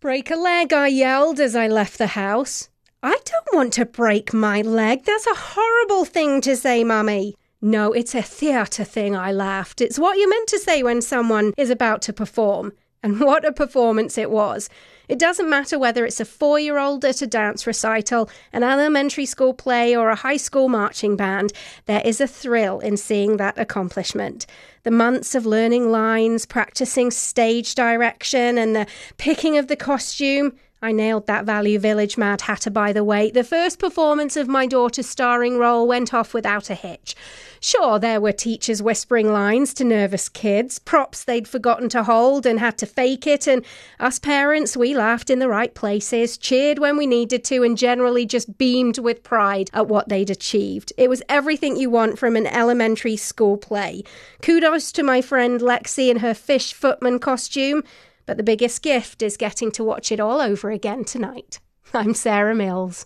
Break a leg, I yelled as I left the house. I don't want to break my leg. That's a horrible thing to say, Mummy. No, it's a theatre thing, I laughed. It's what you're meant to say when someone is about to perform. And what a performance it was. It doesn't matter whether it's a four year old at a dance recital, an elementary school play, or a high school marching band, there is a thrill in seeing that accomplishment. The months of learning lines, practicing stage direction, and the picking of the costume. I nailed that Value Village Mad Hatter, by the way. The first performance of my daughter's starring role went off without a hitch. Sure, there were teachers whispering lines to nervous kids, props they'd forgotten to hold and had to fake it, and us parents, we laughed in the right places, cheered when we needed to, and generally just beamed with pride at what they'd achieved. It was everything you want from an elementary school play. Kudos to my friend Lexi in her fish footman costume. But the biggest gift is getting to watch it all over again tonight. I'm Sarah Mills.